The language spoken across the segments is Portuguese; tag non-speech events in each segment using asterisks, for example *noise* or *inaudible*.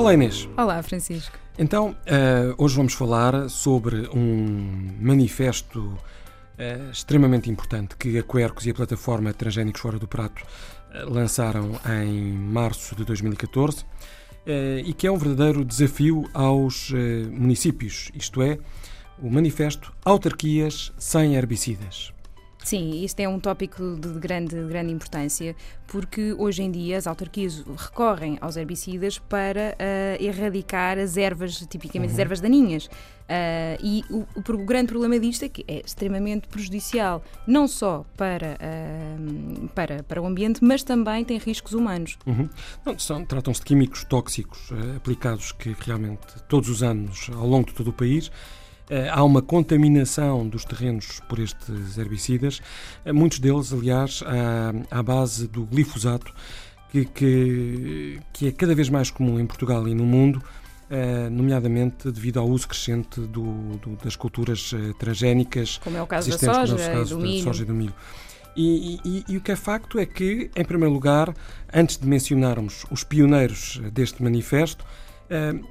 Olá Inês. Olá Francisco. Então, uh, hoje vamos falar sobre um manifesto uh, extremamente importante que a Quercos e a plataforma Transgénicos Fora do Prato uh, lançaram em março de 2014 e que é um verdadeiro desafio aos municípios, isto é, o manifesto Autarquias Sem Herbicidas. Sim, isto é um tópico de grande, de grande importância, porque hoje em dia as autarquias recorrem aos herbicidas para uh, erradicar as ervas, tipicamente uhum. as ervas daninhas. Uh, e o, o, grande problema disto é que é extremamente prejudicial, não só para, uh, para, para o ambiente, mas também tem riscos humanos. Uhum. Tratam-se de químicos tóxicos aplicados que realmente todos os anos, ao longo de todo o país, há uma contaminação dos terrenos por estes herbicidas, eh, muitos deles, aliás, à, à base do glifosato, que, que, que, é cada vez mais comum em Portugal e no mundo, eh, nomeadamente devido ao uso crescente do, do, das culturas transgénicas. Como é o caso da soja, caso do milho. soja e do milho. E, e, e, o que é facto é que, em primeiro lugar, antes de mencionarmos os pioneiros deste manifesto,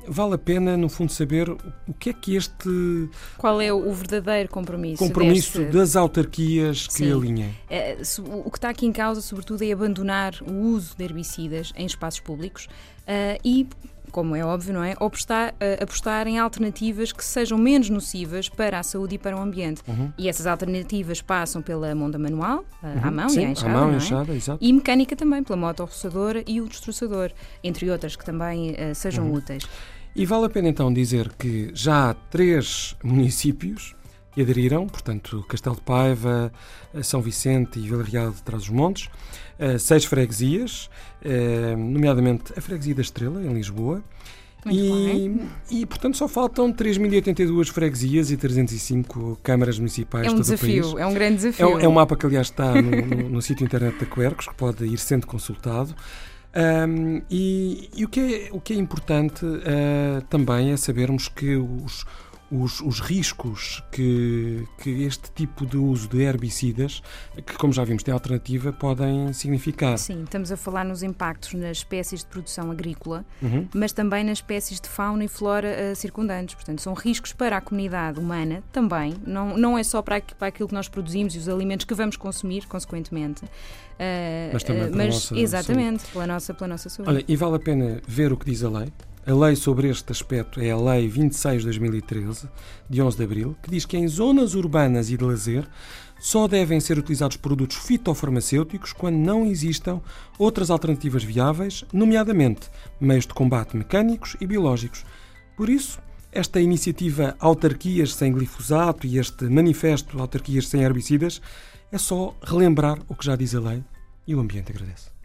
vale a pena, no fundo, saber o que é que este. Qual é o verdadeiro compromisso? Compromisso deste... das autarquias que Sim. alinhem. Uh, o que está aqui em causa, sobretudo, é abandonar o uso de herbicidas em espaços públicos uh, e como é óbvio, não é? Apostar, uh, apostar em alternativas que sejam menos nocivas para a saúde e para o ambiente. Uhum. E essas alternativas passam pela monda manual, uh, uhum. à mão Sim, e à enxada, à mão e é? enxada, exato. E mecânica também, pela moto roçadora e o destroçador, entre outras que também uh, sejam uhum. úteis. E vale a pena então dizer que já há três *laughs* municípios que aderiram, portanto, Castelo de Paiva, São Vicente e Vila Real de Trás-os-Montes, seis freguesias, nomeadamente a freguesia da Estrela, em Lisboa, e, e, portanto, só faltam 3.082 freguesias e 305 câmaras municipais. É um desafio, é um grande desafio. É, é um mapa que, aliás, está no, no, no *laughs* sítio internet da Quercos, que pode ir sendo consultado. Um, e, e o, que é, o que é importante uh, também é sabermos que os, os, os, riscos que, que este tipo de uso de herbicidas, que como já vimos tem alternativa, podem significar. Sim, estamos a falar nos impactos nas espécies de produção agrícola, uhum. mas também nas espécies de fauna e flora uh, circundantes. Portanto, são riscos para a comunidade humana também, não, não é só para, para aquilo que nós produzimos e os alimentos que vamos consumir, consequentemente. Uh, mas também uh, mas, nossa Exatamente, saúde. pela nossa, pela nossa saúde. Olha, e vale a pena ver o que diz a lei? A lei sobre este aspecto é a Lei 26 de 2013, de 11 de abril, que diz que em zonas urbanas e de lazer só devem ser utilizados produtos fitofarmacêuticos quando não existam outras alternativas viáveis, nomeadamente meios de combate mecânicos e biológicos. Por isso, esta iniciativa Autarquias sem glifosato e este manifesto Autarquias sem herbicidas é só relembrar o que já diz a lei e o ambiente agradece.